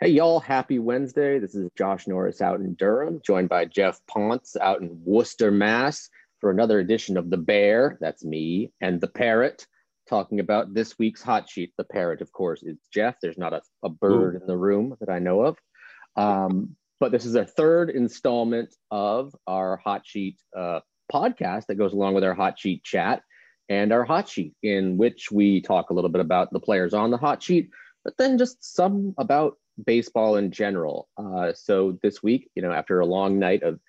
Hey, y'all, happy Wednesday. This is Josh Norris out in Durham, joined by Geoff Pontes out in Worcester, Mass, for another edition of The Bear. That's me and The Parrot talking about this week's hot sheet. The Parrot, of course, is Jeff. There's not a, a bird Ooh. in the room that I know of. Um, but this is our third installment of our hot sheet uh, podcast that goes along with our hot sheet chat and our hot sheet, in which we talk a little bit about the players on the hot sheet, but then just some about baseball in general. Uh, so this week, you know, after a long night of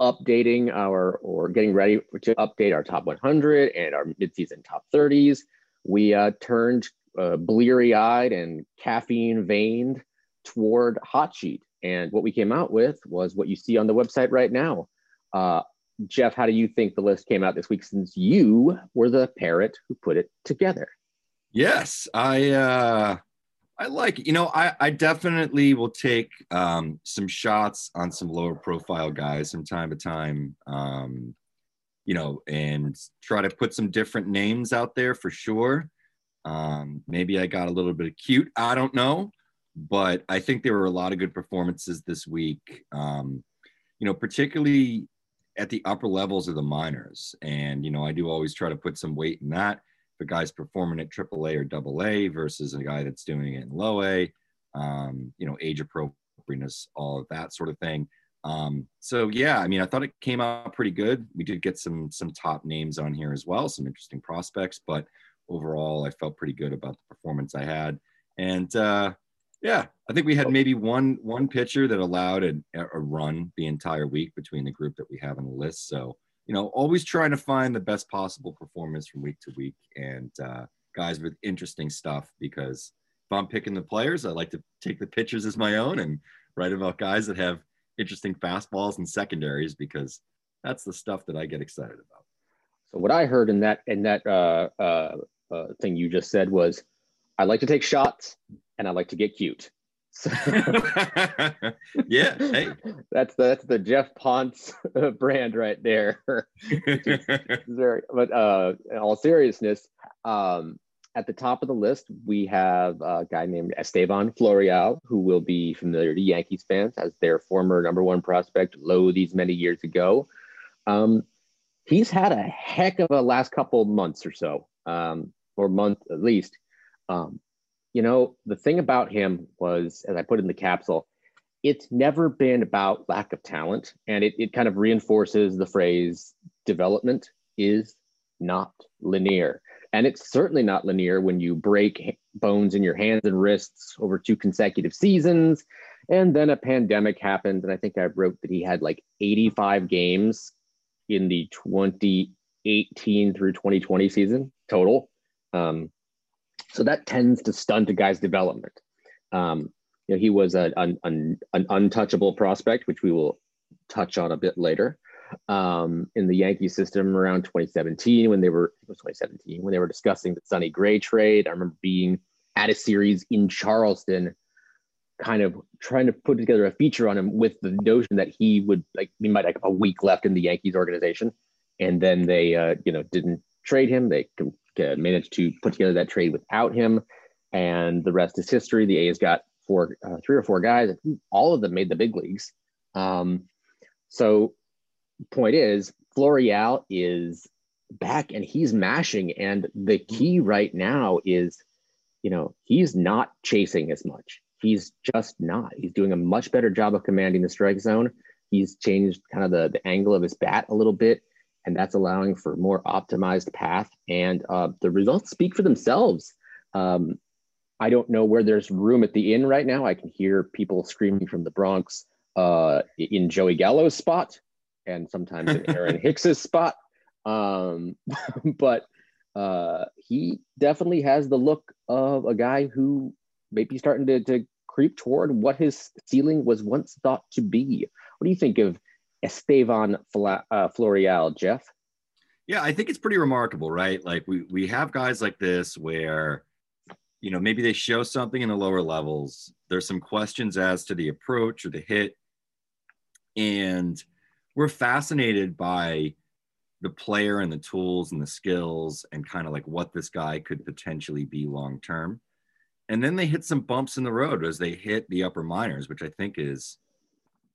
updating our or getting ready to update our top 100 and our midseason top 30s, we uh, turned uh, bleary eyed and caffeine veined toward hot sheet. And what we came out with was what you see on the website right now. Uh, Jeff, how do you think the list came out this week since you were the parrot who put it together? Yes, I uh, I like it. You know, I, I definitely will take um, some shots on some lower profile guys from time to time, um, you know, and try to put some different names out there for sure. Um, maybe I got a little bit cute. I don't know. But I think there were a lot of good performances this week, um, you know, particularly at the upper levels of the minors. And, you know, I do always try to put some weight in that if a guy's performing at AAA or double A versus a guy that's doing it in low A, um, you know, age appropriateness, all of that sort of thing. Um, so yeah, I mean, I thought it came out pretty good. We did get some some top names on here as well, some interesting prospects, but overall, I felt pretty good about the performance I had. And uh, yeah, I think we had maybe one one pitcher that allowed a, a run the entire week between the group that we have on the list. So you know, always trying to find the best possible performance from week to week and uh, guys with interesting stuff because if I'm picking the players, I like to take the pitchers as my own and write about guys that have interesting fastballs and secondaries because that's the stuff that I get excited about. So what I heard in that in that uh, uh, uh, thing you just said was, I like to take shots and I like to get cute. yeah, hey, that's the that's the Geoff Pontes brand right there. very, but uh, in all seriousness, um, at the top of the list we have a guy named Estevan Florial, who will be familiar to Yankees fans as their former number one prospect low these many years ago. Um, he's had a heck of a last couple months or so, um, or month at least. Um, you know, the thing about him was, as I put in the capsule, it's never been about lack of talent. And it, it kind of reinforces the phrase development is not linear. And it's certainly not linear when you break bones in your hands and wrists over two consecutive seasons. And then a pandemic happened. And I think I wrote that he had like 85 games in the 2018 through 2020 season total. Um, so that tends to stunt a guy's development. Um, you know, he was a, an, an, an, untouchable prospect, which we will touch on a bit later. Um, in the Yankee system around 2017, when they were it was 2017 when they were discussing the Sonny Gray trade, I remember being at a series in Charleston, kind of trying to put together a feature on him with the notion that he would like he might have a week left in the Yankees organization, and then they uh, you know didn't trade him. They uh, managed to put together that trade without him, and the rest is history. The A's got four, uh, three or four guys. All of them made the big leagues. Um, so, point is, Florial is back and he's mashing. And the key right now is, you know, he's not chasing as much. He's just not. He's doing a much better job of commanding the strike zone. He's changed kind of the, the angle of his bat a little bit and that's allowing for more optimized path. And uh, the results speak for themselves. Um, I don't know where there's room at the inn right now. I can hear people screaming from the Bronx uh, in Joey Gallo's spot and sometimes in Aaron Hicks's spot. Um, but uh, he definitely has the look of a guy who may be starting to, to creep toward what his ceiling was once thought to be. What do you think of Estevan uh, Florial, Jeff? Yeah, I think it's pretty remarkable, right? Like we we have guys like this where, you know, maybe they show something in the lower levels. There's some questions as to the approach or the hit, and we're fascinated by the player and the tools and the skills and kind of like what this guy could potentially be long term. And then they hit some bumps in the road as they hit the upper minors, which I think is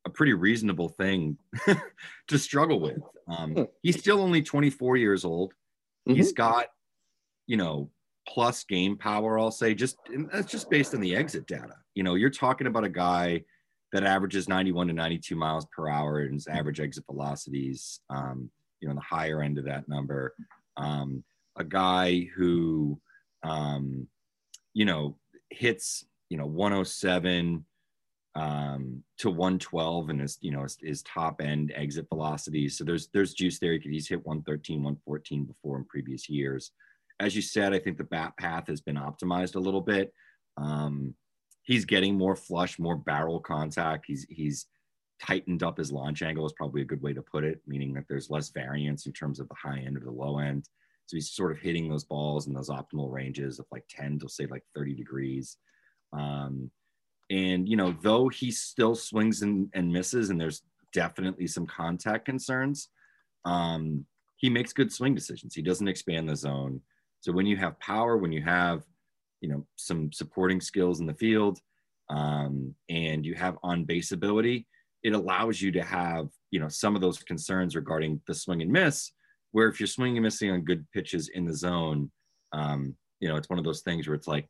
a pretty reasonable thing to struggle with. Um, hmm. he's still only 24 years old. Mm-hmm. He's got, you know, plus game power, I'll say, just that's just based on the exit data. You know, you're talking about a guy that averages 91 to 92 miles per hour and his average exit velocities, um, you know, on the higher end of that number. Um, a guy who, um, you know, hits, you know, 107 um, to 112 and his, you know, his, top end exit velocity. So there's there's juice there. He's hit 113, 114 before in previous years. As you said, I think the bat path has been optimized a little bit. Um, he's getting more flush, more barrel contact. He's he's tightened up his launch angle is probably a good way to put it, meaning that there's less variance in terms of the high end or the low end. So he's sort of hitting those balls in those optimal ranges of like 10 to say like 30 degrees. Um, and, you know, though he still swings and, and misses, and there's definitely some contact concerns, um, he makes good swing decisions. He doesn't expand the zone. So when you have power, when you have, you know, some supporting skills in the field, um, and you have on base ability, it allows you to have, you know, some of those concerns regarding the swing and miss, where if you're swinging and missing on good pitches in the zone, um, you know, it's one of those things where it's like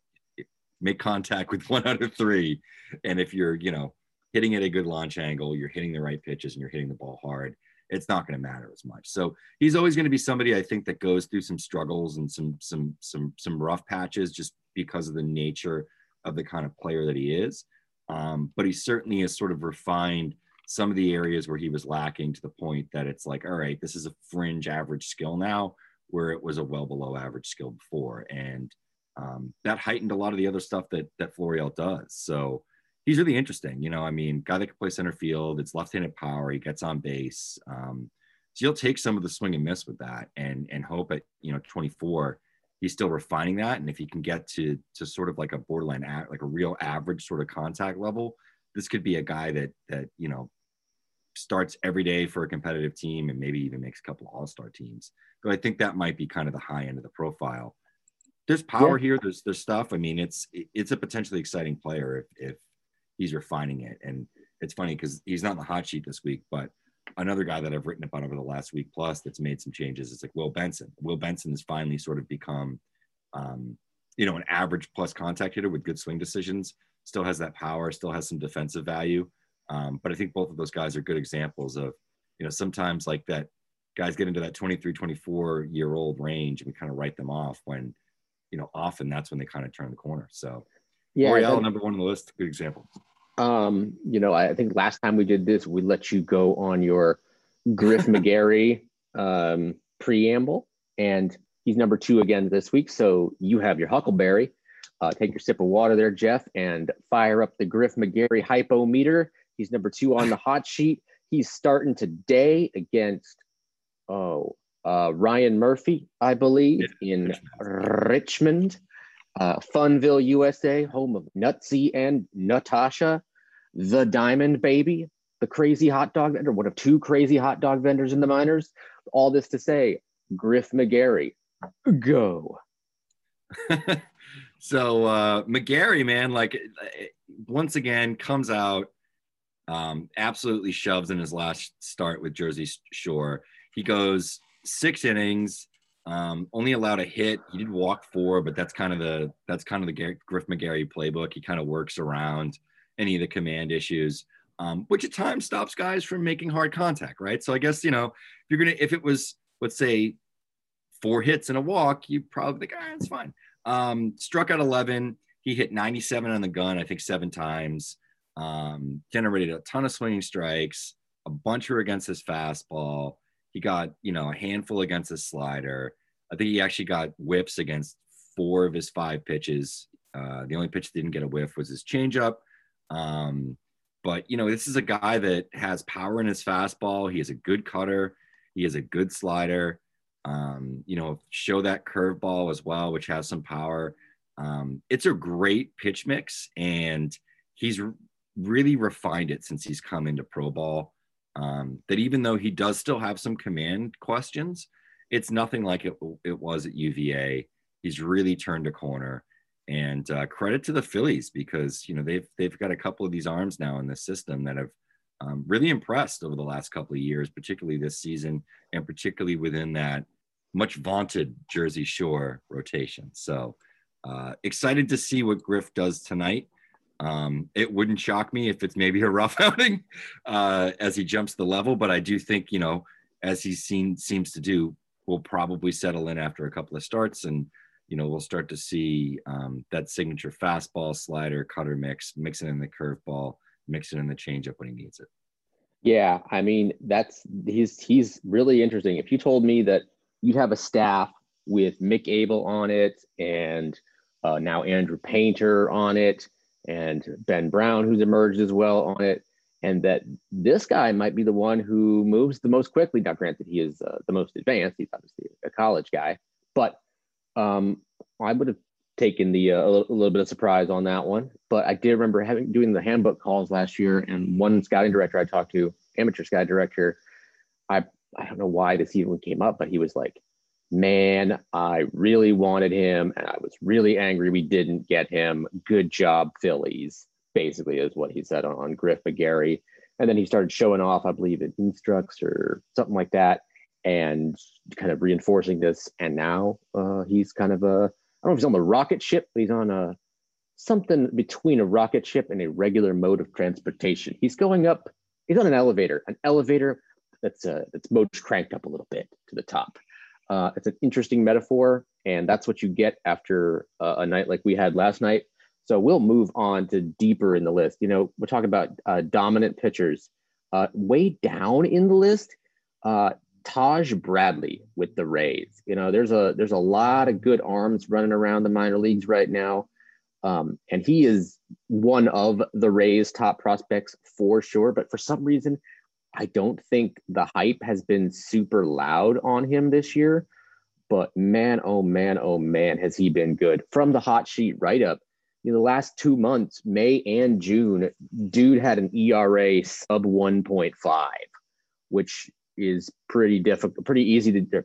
make contact with one out of three. And if you're, you know, hitting at a good launch angle, you're hitting the right pitches and you're hitting the ball hard, it's not going to matter as much. So he's always going to be somebody I think that goes through some struggles and some some some some rough patches just because of the nature of the kind of player that he is. Um, but he certainly has sort of refined some of the areas where he was lacking to the point that it's like, all right, this is a fringe average skill now, where it was a well below average skill before. And um, that heightened a lot of the other stuff that that Florial does. So he's really interesting. You know, I mean, guy that can play center field. It's left-handed power. He gets on base. Um, so you'll take some of the swing and miss with that, and and hope at you know 24 he's still refining that. And if he can get to to sort of like a borderline like a real average sort of contact level, this could be a guy that that you know starts every day for a competitive team and maybe even makes a couple all star teams. But I think that might be kind of the high end of the profile there's power yeah. here. There's there's stuff. I mean, it's it's a potentially exciting player if if he's refining it. And it's funny because he's not in the hot sheet this week, but another guy that I've written about over the last week plus that's made some changes is like Will Benson. Will Benson has finally sort of become, um, you know, an average plus contact hitter with good swing decisions. Still has that power. Still has some defensive value. Um, but I think both of those guys are good examples of, you know, sometimes like that guys get into that 23, 24 year old range and we kind of write them off when you know, often that's when they kind of turn the corner. So, yeah, Florial, number one on the list, good example. Um, you know, I think last time we did this, we let you go on your Griff McGarry um, preamble, and he's number two again this week. So you have your Huckleberry. Uh, take your sip of water there, Jeff, and fire up the Griff McGarry hypometer. He's number two on the hot sheet. He's starting today against, oh, uh, Ryan Murphy, I believe, yeah, in Richmond, Richmond uh, Funville, USA, home of Nutzy and Natasha, the Diamond Baby, the crazy hot dog vendor, one of two crazy hot dog vendors in the minors. All this to say, Griff McGarry, go. so uh, McGarry, man, like once again comes out, um, absolutely shoves in his last start with Jersey Shore. He goes six innings, um, only allowed a hit. He did walk four, but that's kind of the that's kind of the Griff McGarry playbook. He kind of works around any of the command issues, um, which at times stops guys from making hard contact, right? So I guess you know if you're gonna if it was let's say four hits and a walk, you probably think, ah, it's fine. Um, struck out 11. He hit 97 on the gun, I think seven times. Um, generated a ton of swinging strikes. A bunch were against his fastball. He got, you know, a handful against his slider. I think he actually got whiffs against four of his five pitches. Uh, the only pitch that didn't get a whiff was his changeup. Um, but you know, this is a guy that has power in his fastball. He has a good cutter. He has a good slider. Um, you know, show that curveball as well, which has some power. Um, it's a great pitch mix, and he's really refined it since he's come into pro ball. Um, that even though he does still have some command questions, it's nothing like it, it was at UVA. He's really turned a corner. And uh, credit to the Phillies because you know they've they've got a couple of these arms now in the system that have um, really impressed over the last couple of years, particularly this season, and particularly within that much vaunted Jersey Shore rotation. So uh, excited to see what Griff does tonight. Um, it wouldn't shock me if it's maybe a rough outing uh, as he jumps the level, but I do think you know, as he seen seems to do, will probably settle in after a couple of starts, and you know we'll start to see um, that signature fastball, slider, cutter mix, mixing in the curveball, mixing in the changeup when he needs it. Yeah, I mean that's he's he's really interesting. If you told me that you'd have a staff with Mick Abel on it and uh, now Andrew Painter on it and Ben Brown, who's emerged as well on it, and that this guy might be the one who moves the most quickly. Now, granted, he is uh, the most advanced; he's obviously a college guy, but um, I would have taken the uh, a, little, a, little, bit of surprise on that one. But I did remember having doing the handbook calls last year, and one scouting director I talked to, amateur scout director, I I don't know why this even came up, but he was like, man, I really wanted him and I was really angry we didn't get him. Good job, Phillies, basically, is what he said on, Griff McGarry. And then he started showing off, I believe, in Instructs or something like that, and kind of reinforcing this. And now uh, he's kind of a, I don't know if he's on the rocket ship, but he's on a something between a rocket ship and a regular mode of transportation. He's going up, he's on an elevator, an elevator that's uh, that's motor cranked up a little bit to the top. Uh, it's an interesting metaphor, and that's what you get after uh, a night like we had last night. So we'll move on to deeper in the list. You know, we're talking about uh, dominant pitchers. Uh, way down in the list, uh, Taj Bradley with the Rays. You know, there's a there's a lot of good arms running around the minor leagues right now, um, and he is one of the Rays' top prospects for sure. But for some reason, I don't think the hype has been super loud on him this year, but man, oh man, oh man, has he been good from the hot sheet right up. Know, the last two months, May and June, dude had an ERA sub 1.5, which is pretty difficult, pretty easy to do,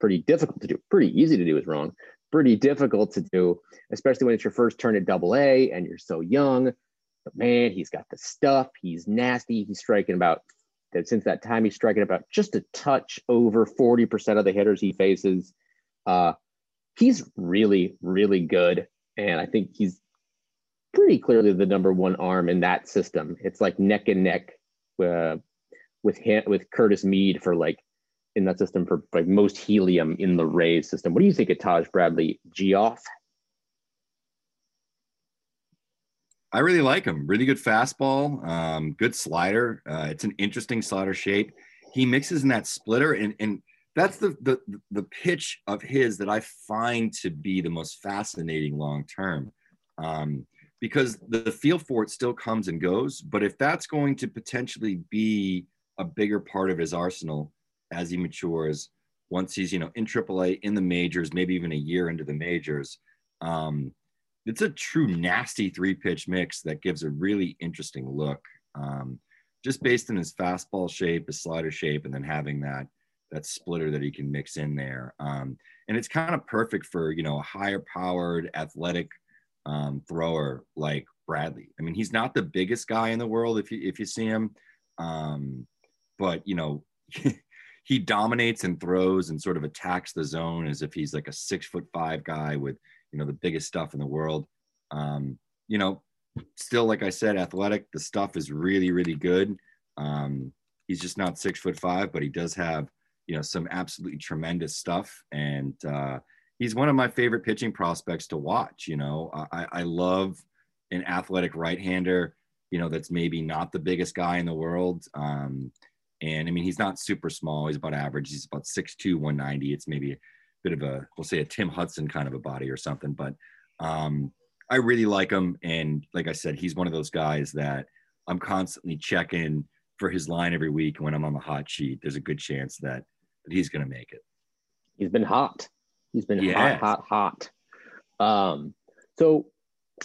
pretty difficult to do. Pretty easy to do is wrong. Pretty difficult to do, especially when it's your first turn at double A and you're so young. But man, he's got the stuff. He's nasty. He's striking about that since that time he's striking about just a touch over 40% of the hitters he faces. Uh, he's really, really good. And I think he's pretty clearly the number one arm in that system. It's like neck and neck uh, with him, with Curtis Mead for like in that system for like most helium in the Rays system. What do you think of Taj Bradley Geoff? I really like him. Really good fastball, um, good slider. Uh, it's an interesting slider shape. He mixes in that splitter, and and that's the the the pitch of his that I find to be the most fascinating long term, um, because the, the feel for it still comes and goes. But if that's going to potentially be a bigger part of his arsenal as he matures, once he's you know in AAA in the majors, maybe even a year into the majors. Um, it's a true nasty three pitch mix that gives a really interesting look. Um, just based on his fastball shape, his slider shape, and then having that that splitter that he can mix in there. Um, and it's kind of perfect for you know a higher powered athletic um, thrower like Bradley. I mean, he's not the biggest guy in the world if you if you see him, um, but you know. he dominates and throws and sort of attacks the zone as if he's like a six foot five guy with you know the biggest stuff in the world. Um, you know, still like I said, athletic. The stuff is really really good. Um, he's just not six foot five, but he does have you know some absolutely tremendous stuff, and uh, he's one of my favorite pitching prospects to watch. You know, I, I love an athletic right-hander. You know, that's maybe not the biggest guy in the world. Um, and I mean, he's not super small. He's about average. He's about 6'2", 190. It's maybe bit of a we'll say a Tim Hudson kind of a body or something. But um, I really like him, and like I said, he's one of those guys that I'm constantly checking for his line every week. When I'm on the hot sheet, there's a good chance that that he's going to make it. He's been hot. He's been hot, hot, hot. Um, so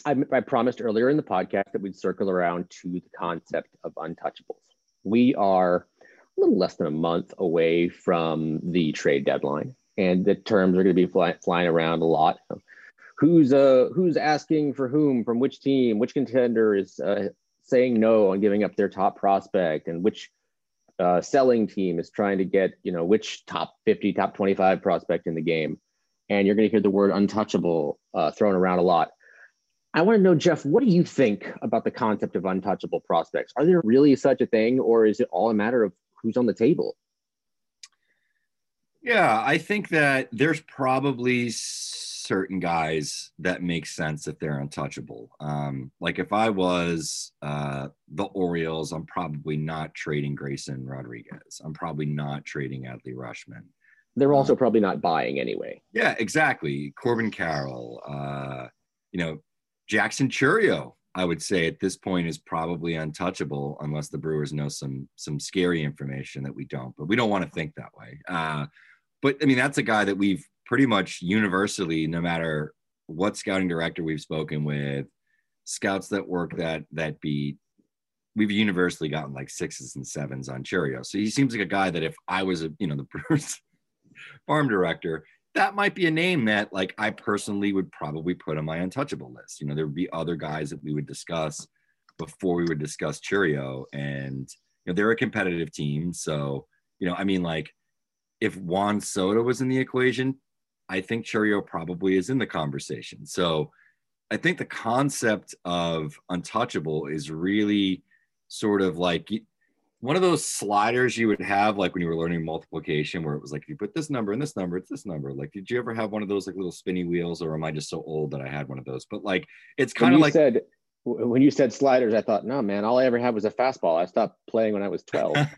I, I promised earlier in the podcast that we'd circle around to the concept of untouchables. We are a little less than a month away from the trade deadline, and the terms are going to be fly, flying around a lot. Who's uh who's asking for whom from which team? Which contender is uh, saying no on giving up their top prospect, and which uh, selling team is trying to get you know which top 50 top 25 prospect in the game and you're going to hear the word untouchable uh, thrown around a lot i want to know jeff what do you think about the concept of untouchable prospects are there really such a thing or is it all a matter of who's on the table yeah i think that there's probably certain guys that make sense if they're untouchable. Um, like if I was uh, the Orioles, I'm probably not trading Grayson Rodriguez. I'm probably not trading Adley Rutschman. They're also um, probably not buying anyway. Yeah, exactly. Corbin Carroll, uh, you know, Jackson Chourio, I would say at this point is probably untouchable unless the Brewers know some some scary information that we don't. But we don't want to think that way. Uh, but I mean, that's a guy that we've pretty much universally, no matter what scouting director we've spoken with, scouts that work that that beat, we've universally gotten like sixes and sevens on Chourio. So he seems like a guy that if I was a you know the Brewers farm director, that might be a name that like I personally would probably put on my untouchable list. You know, there would be other guys that we would discuss before we would discuss Chourio, and you know they're a competitive team. So you know, I mean, like if Juan Soto was in the equation, I think Chourio probably is in the conversation. So I think the concept of untouchable is really sort of like one of those sliders you would have like when you were learning multiplication where it was like if you put this number and this number it's this number like did you ever have one of those like little spinny wheels or am i just so old that i had one of those but like it's kind of like said when you said sliders i thought no man all i ever had was a fastball. I stopped playing when i was 12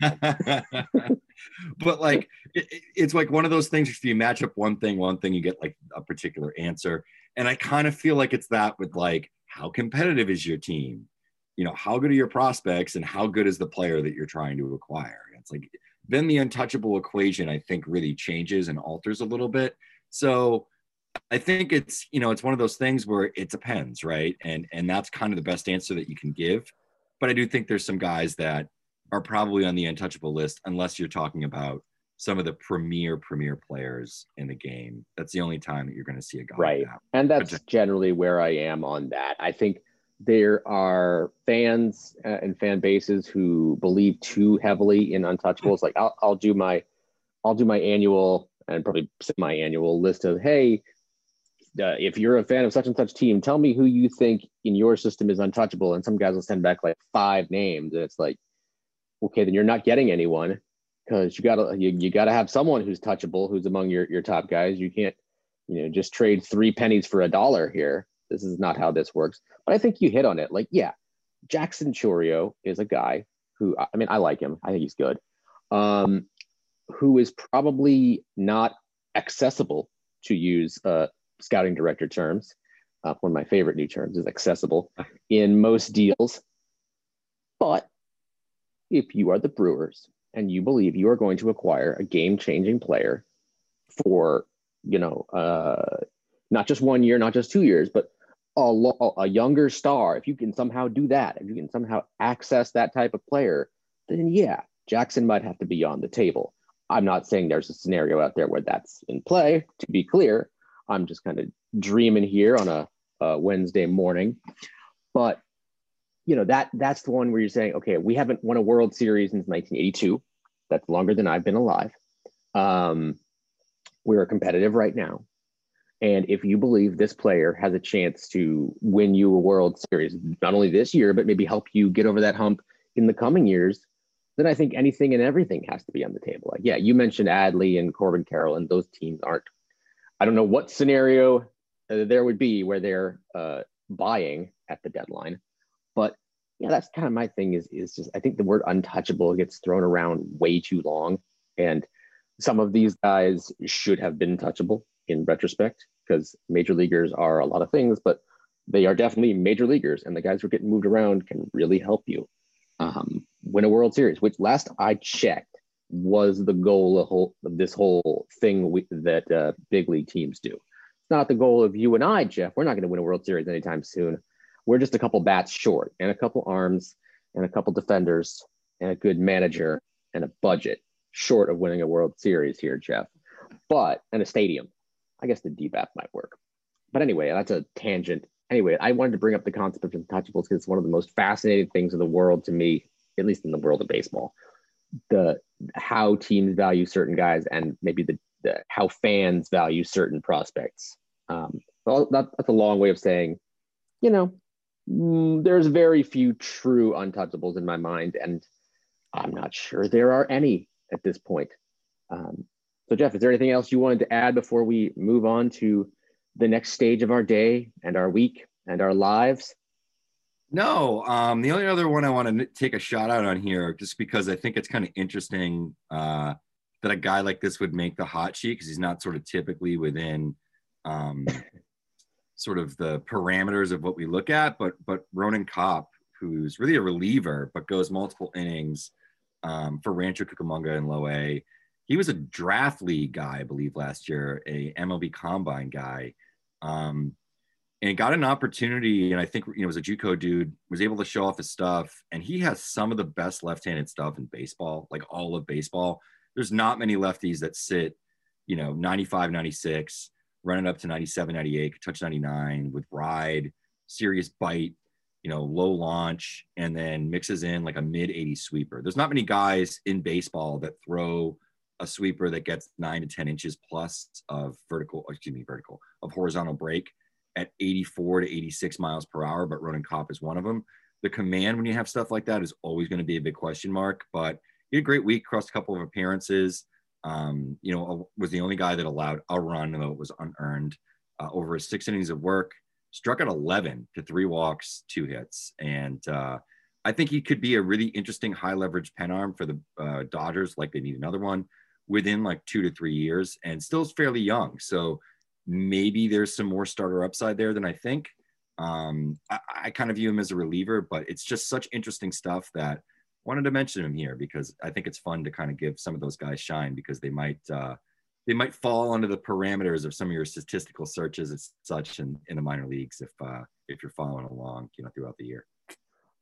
but like it, it's like one of those things if you match up one thing one thing you get like a particular answer. And i kind of feel like it's that with like how competitive is your team? You know how good are your prospects and how good is the player that you're trying to acquire? It's like then the untouchable equation i think really changes and alters a little bit. So i think it's you know it's one of those things where it depends right and and that's kind of the best answer that you can give but i do think there's some guys that are probably on the untouchable list unless you're talking about some of the premier premier players in the game. That's the only time that you're going to see a guy. Right, like that. and that's but, generally where I am on that. I think there are fans uh, and fan bases who believe too heavily in untouchables. Like I'll, I'll do my, I'll do my annual and probably semi-annual list of hey, uh, if you're a fan of such and such team, tell me who you think in your system is untouchable. And some guys will send back like five names, and it's like, okay, then you're not getting anyone because you gotta you, you gotta have someone who's touchable, who's among your your top guys. You can't, you know, just trade three pennies for a dollar here. This is not how this works. But I think you hit on it. Like, yeah, Jackson Chourio is a guy who I mean, I like him. I think he's good. Um, who is probably not accessible to use uh, scouting director terms. Uh, one of my favorite new terms is accessible in most deals. But if you are the Brewers and you believe you are going to acquire a game-changing player for, you know, uh, not just one year, not just two years, but a, lo- a younger star, if you can somehow do that, if you can somehow access that type of player, then yeah, Jackson might have to be on the table. I'm not saying there's a scenario out there where that's in play. To be clear, I'm just kind of dreaming here on a, a Wednesday morning, but you know that that's the one where you're saying, okay, we haven't won a World Series since 1982. That's longer than I've been alive. Um, we're competitive right now, and if you believe this player has a chance to win you a World Series, not only this year, but maybe help you get over that hump in the coming years, then I think anything and everything has to be on the table. Like, yeah, you mentioned Adley and Corbin Carroll, and those teams aren't. I don't know what scenario uh, there would be where they're uh, buying at the deadline, but yeah, that's kind of my thing. Is is just I think the word untouchable gets thrown around way too long, and some of these guys should have been touchable. in retrospect because major leaguers are a lot of things, but they are definitely major leaguers, and the guys who are getting moved around can really help you um, win a World Series. Which last I checked was the goal of, whole, of this whole thing we, that uh, big league teams do. It's not the goal of you and I, Jeff. We're not going to win a World Series anytime soon. We're just a couple bats short, and a couple arms, and a couple defenders, and a good manager, and a budget short of winning a World Series here, Jeff. But and a stadium. I guess the DBAP might work. But anyway, that's a tangent. Anyway, I wanted to bring up the concept of untouchables because it's one of the most fascinating things in the world to me, at least in the world of baseball. The how teams value certain guys and maybe the, the how fans value certain prospects. Um, well, that, that's a long way of saying, you know, mm, there's very few true untouchables in my mind, and I'm not sure there are any at this point. Um, so, Jeff, is there anything else you wanted to add before we move on to the next stage of our day and our week and our lives? No, um, the only other one I want to take a shot out on here, just because I think it's kind of interesting uh, that a guy like this would make the hot sheet because he's not sort of typically within um, sort of the parameters of what we look at. But but Ronan Kopp, who's really a reliever but goes multiple innings um, for Rancho Cucamonga and Low A. He was a draft league guy, I believe, last year, a MLB Combine guy. Um, and got an opportunity and i think you know was a juco dude was able to show off his stuff and he has some of the best left-handed stuff in baseball like all of baseball. There's not many lefties that sit you know 95 96 running up to 97 98 touch 99 with ride serious bite you know low launch and then mixes in like a mid 80 sweeper. There's not many guys in baseball that throw a sweeper that gets 9 to 10 inches plus of vertical excuse me vertical of horizontal break at 84 to 86 miles per hour, but Ronan Kopp is one of them. The command when you have stuff like that is always going to be a big question mark, but he had a great week, crossed a couple of appearances. Um, you know, was the only guy that allowed a run, though it was unearned, uh, over his six innings of work. Struck at 11 to three walks, two hits. And uh, I think he could be a really interesting high leverage pen arm for the uh, Dodgers, like they need another one within like two to three years and still is fairly young. So maybe there's some more starter upside there than I think. Um, I, I, kind of view him as a reliever, but it's just such interesting stuff that wanted to mention him here because I think it's fun to kind of give some of those guys shine because they might uh, they might fall under the parameters of some of your statistical searches and such in, in the minor leagues if uh, if you're following along, you know, throughout the year.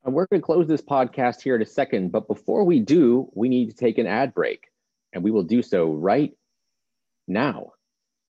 We're going to close this podcast here in a second, but before we do, we need to take an ad break, and we will do so right now.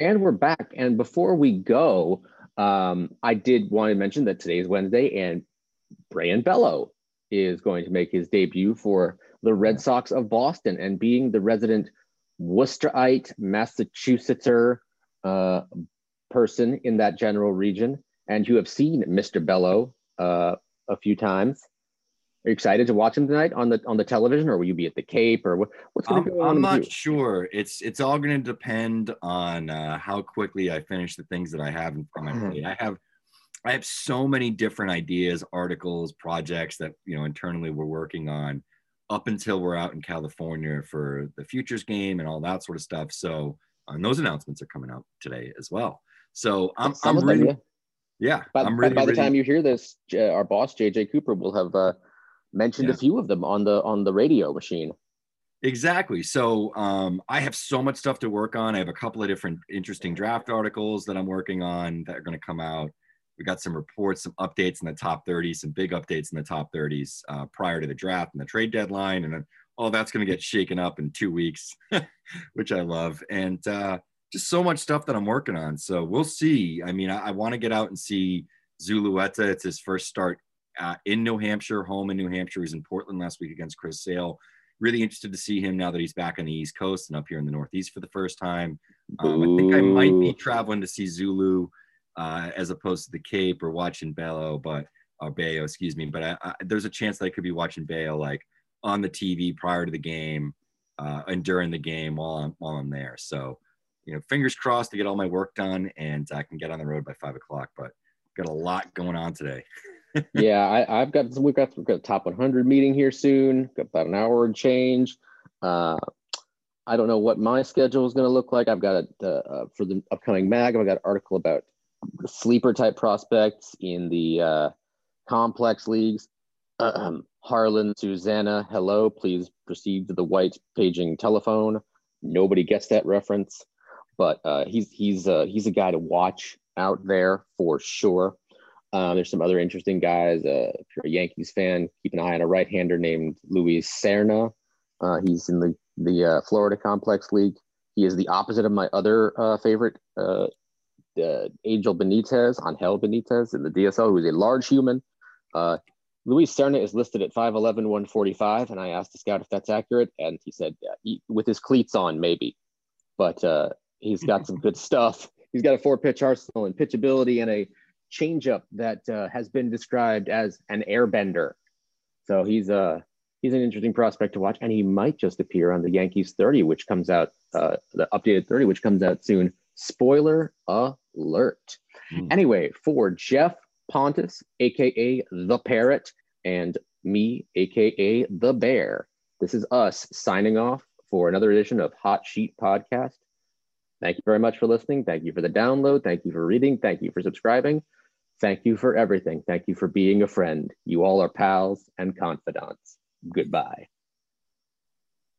And we're back. And before we go, um, I did want to mention that today is Wednesday and Brayan Bello is going to make his debut for the Red Sox of Boston. And being the resident Worcesterite, Massachusettser uh, person in that general region, and you have seen Mr. Bello uh, a few times, are you excited to watch him tonight on the on the television, or will you be at the Cape, or what, what's going to go on? I'm not sure. It's it's all going to depend on uh, how quickly I finish the things that I have in front of me. I have I have so many different ideas, articles, projects that you know internally we're working on up until we're out in California for the futures game and all that sort of stuff. So and those announcements are coming out today as well. So I'm I'm really them, yeah. yeah. By, I'm really, by the really, time you hear this, uh, our boss JJ Cooper will have. Uh, mentioned yeah. a few of them on the on the radio machine. Exactly. So um, i have so much stuff to work on. I have a couple of different interesting draft articles that i'm working on that are going to come out. We got some reports some updates in the top 30 some big updates in the top 30s uh, prior to the draft and the trade deadline and all that's going to get shaken up in two weeks which i love. And uh, just so much stuff that i'm working on. So we'll see. I mean i, I want to get out and see zulueta. It's his first start uh, in New Hampshire, home in New Hampshire. He's in Portland last week against Chris Sale. really interested to see him now that he's back on the East Coast and up here in the Northeast for the first time. Um, I think I might be traveling to see Zulu uh, as opposed to the Cape or watching Bello, but or Bayo, excuse me. But I, I, there's a chance that I could be watching Bayo like on the TV prior to the game uh, and during the game while I'm while I'm there. So, you know, fingers crossed to get all my work done and I can get on the road by five o'clock. But got a lot going on today. yeah, I, have got we've got we've got a top 100 meeting here soon. Got about an hour and change. Uh, I don't know what my schedule is going to look like. I've got a, uh, for the upcoming mag. I've got an article about sleeper type prospects in the uh, complex leagues. Harlan, Susanna, hello. Please proceed to the white paging telephone. Nobody gets that reference, but uh, he's he's uh, he's a guy to watch out there for sure. Um, there's some other interesting guys. Uh, if you're a Yankees fan, keep an eye on a right-hander named Luis Serna. Uh, he's in the the uh, Florida Complex League. He is the opposite of my other uh, favorite, uh, Angel Benitez, Angel Benitez in the DSL, who is a large human. Luis Serna is listed at 5'11", 145, and I asked the scout if that's accurate, and he said yeah, he, with his cleats on, maybe. But he's got some good stuff. He's got a four-pitch arsenal and pitchability and a changeup that uh, has been described as an airbender. So he's a uh, he's an interesting prospect to watch, and he might just appear on the Yankees 30, which comes out uh, the updated 30, which comes out soon. Spoiler alert. Mm. Anyway, for Geoff Pontes, aka the Parrot, and me, aka the Bear, this is us signing off for another edition of Hot Sheet Podcast. Thank you very much for listening. Thank you for the download. Thank you for reading. Thank you for subscribing. Thank you for everything. Thank you for being a friend. You all are pals and confidants. Goodbye.